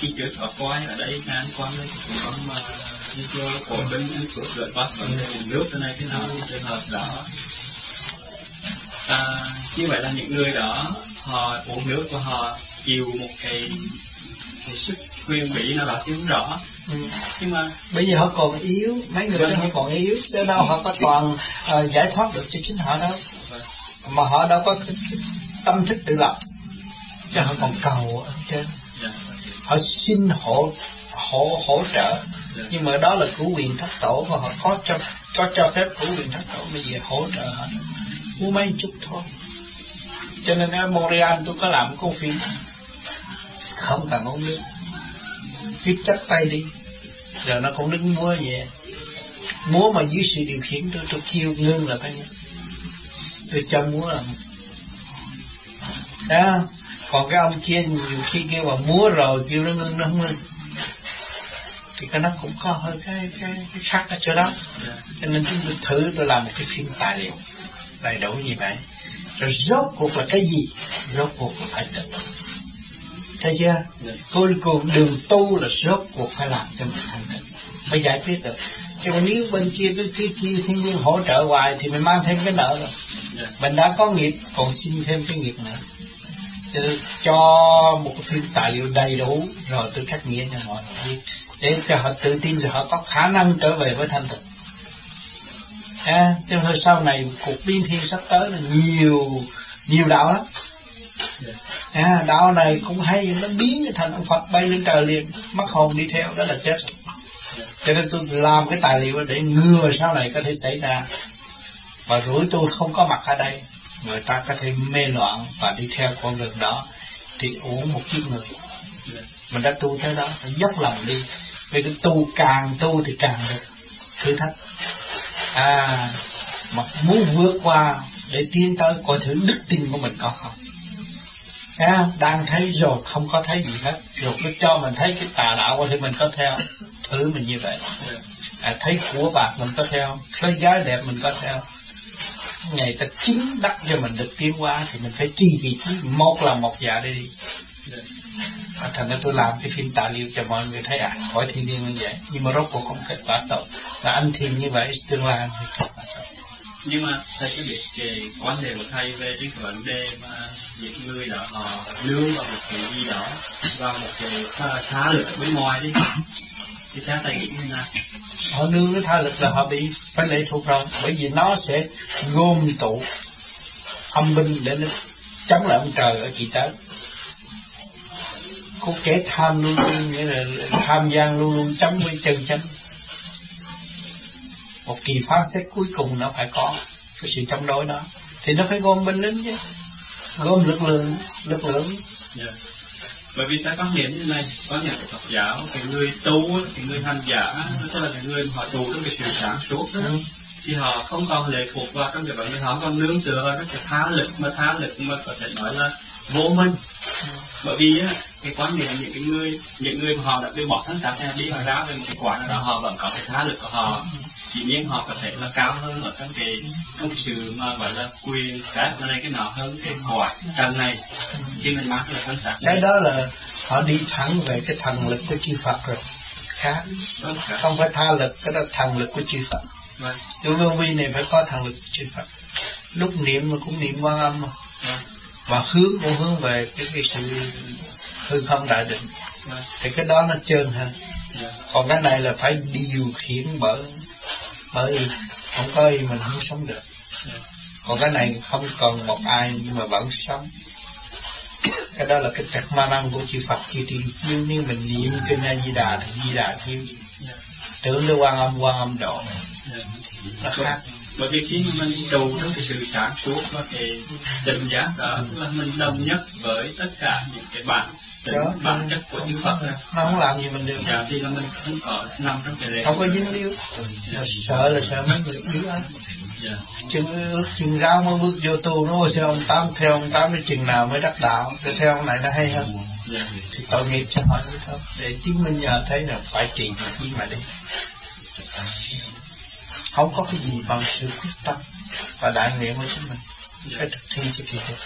khi trước ở quay ở đây ngàn quan đây cũng mà như cho cổ bên của lợi bắt vấn đề nước cái này thế nào trường hợp đó à, như vậy là những người đó họ uống nước và họ chịu một cái, cái sức quyền bị nào đó thì không rõ ừ. nhưng mà bây giờ họ còn yếu mấy người đó vâng. họ còn yếu cho đâu họ có toàn uh, giải thoát được cho chính họ đâu vâng. mà họ đâu có tâm thức tự lập cho họ còn cầu ở trên họ xin hỗ hỗ hỗ trợ. Nhưng mà đó là chủ quyền thất tổ và họ. Có cho có cho phép chủ quyền thất tổ bây giờ hỗ trợ họ. Mua mấy chút thôi. Cho nên ở Montreal tôi có làm công phim không cần uống nước cứ chắc tay đi. Rồi nó cũng đứng múa về. Múa mà dưới sự điều khiển tôi tôi kêu ngưng là phải tôi cho múa là à, còn cái ông kia nhiều khi kêu mà múa rồi kêu nó ngưng nó không ngưng. Thì cái nó cũng có hơi cái cái, cái khác ở chỗ đó. Cho nên chúng tôi thử tôi làm một cái phim tài liệu đầy đủ như vậy. Rồi rốt cuộc là cái gì? Rốt cuộc là phải tự thấy chưa? Cuối cùng đường tu là rốt cuộc phải làm cho mình thành tựu phải giải quyết được. Chứ mà nếu bên kia cái cái kia thiên nhiên hỗ trợ hoài thì mình mang thêm cái nợ rồi. Mình đã có nghiệp còn xin thêm cái nghiệp nữa cho, cho một cái phim tài liệu đầy đủ rồi tôi cách nghĩa cho mọi người để cho họ tự tin rồi họ có khả năng trở về với thanh tịnh. À, cho nên sau này cuộc biên thiên sắp tới là nhiều nhiều đạo lắm. À, đạo này cũng hay nó biến thành ông Phật bay lên trời liền. Mất hồn đi theo đó là chết cho nên tôi làm cái tài liệu để ngừa sau này có thể xảy ra. Và rủi tôi không có mặt ở đây người ta có thể mê loạn và đi theo con đường đó thì uống một kiếp người mình đã tu tới đó phải dốc lòng đi. Vì cái tu càng tu thì càng được thử thách. À mà muốn vượt qua để tiến tới coi thử đức tin của mình có không? À, đang thấy rồi không có thấy gì hết. Rồi cứ cho mình thấy cái tà đạo coi thì mình có theo. Thử mình như vậy. À, thấy của bạc mình có theo thấy gái đẹp mình có theo ngày ta chứng đắc cho mình được tiến qua thì mình phải tri vị trí một là một dạ đi. Đi à, thành ra tôi làm cái phim tài liệu cho mọi người thấy à hỏi thiên nhiên như vậy. Nhưng mà rốt cuộc không kết quả tốt. Là anh thiền như vậy tương lai thì kết quả tốt. Nhưng mà thầy có biết về quan đề của thầy về cái vấn đề mà những người đó họ lưu vào một cái gì đó vào một cái à, thá lực bên ngoài đi. Thì theo thầy nghĩ như nào? Họ nương cái tha lực là họ bị phải lệ thuộc rồi bởi vì nó sẽ gom tụ âm binh để nó chống lại ông trời ở kỳ tới. Có kẻ tham luôn luôn, nghĩa là tham gian luôn luôn chấm với chân chấm một kỳ phán xét cuối cùng nó phải có cái sự chống đối đó. Thì nó phải gom binh lính chứ. Gom lực lượng lực lượng. Yeah. Bởi vì ta có hiện như này có những cái Phật giáo cái người tu cái người hành giả tức là cái người họ tu trong cái sự sáng suốt đó. Ừ. thì họ không còn lệ thuộc vào trong cái vấn đề họ còn nương tựa vào cái tha lực mà tha lực mà có thể nói là vô minh. Bởi vì á cái quan niệm những cái người những người mà họ đã từ bỏ thân xác ra đi họ ra về một cái quả nào đó họ vẫn có cái tha lực của họ chỉ nhiên họ có thể là cao hơn ở trong cái công sự mà gọi là quyền cái này cái nào hơn cái quả trần này. Khi mình mang cái thân xác cái đó là họ đi thẳng về cái thần lực của chư Phật rồi. Khác. Vâng, không phải tha lực cái đó thần lực của chư Phật. Vâng. Trong vô vi này phải có thần lực của chư Phật. Lúc niệm mà cũng niệm quan âm mà. Vâng. và hướng cũng hướng về cái, cái sự hư không đại định. Thì cái đó nó trơn hơn. Còn cái này là phải điều khiển bởi bởi không có y mình không sống được. Còn cái này không cần một ai nhưng mà vẫn sống. Cái đó là cái trật ma năng của chư Phật chư tiền chiêu nếu mình niệm kinh A Di Đà thì Di Đà chiêu tưởng đến quan âm quan âm độ. Nó khác. bởi vì khi mà mình đầu trong cái sự sáng suốt và cái định giác đó là mình đồng nhất với tất cả những cái bản đó, bản chất của chư Phật nó không làm gì mình được. Dạ thì là mình không ở nằm trong cái lễ không có dính líu. Dạ. sợ là sợ mấy người yếu ấy dạ. chừng ước chừng rau mới bước vô tu nó theo ông tám theo ông tám đến chừng nào mới đắc đạo. Để theo ông này nó hay hơn. Dạ. thì tội nghiệp cho họ như thôi. Để chứng minh nhờ thấy là phải trì việc gì mà đi. Không có cái gì bằng sự quyết tâm và đại nguyện của chính mình. Phải thực thi cho kỳ được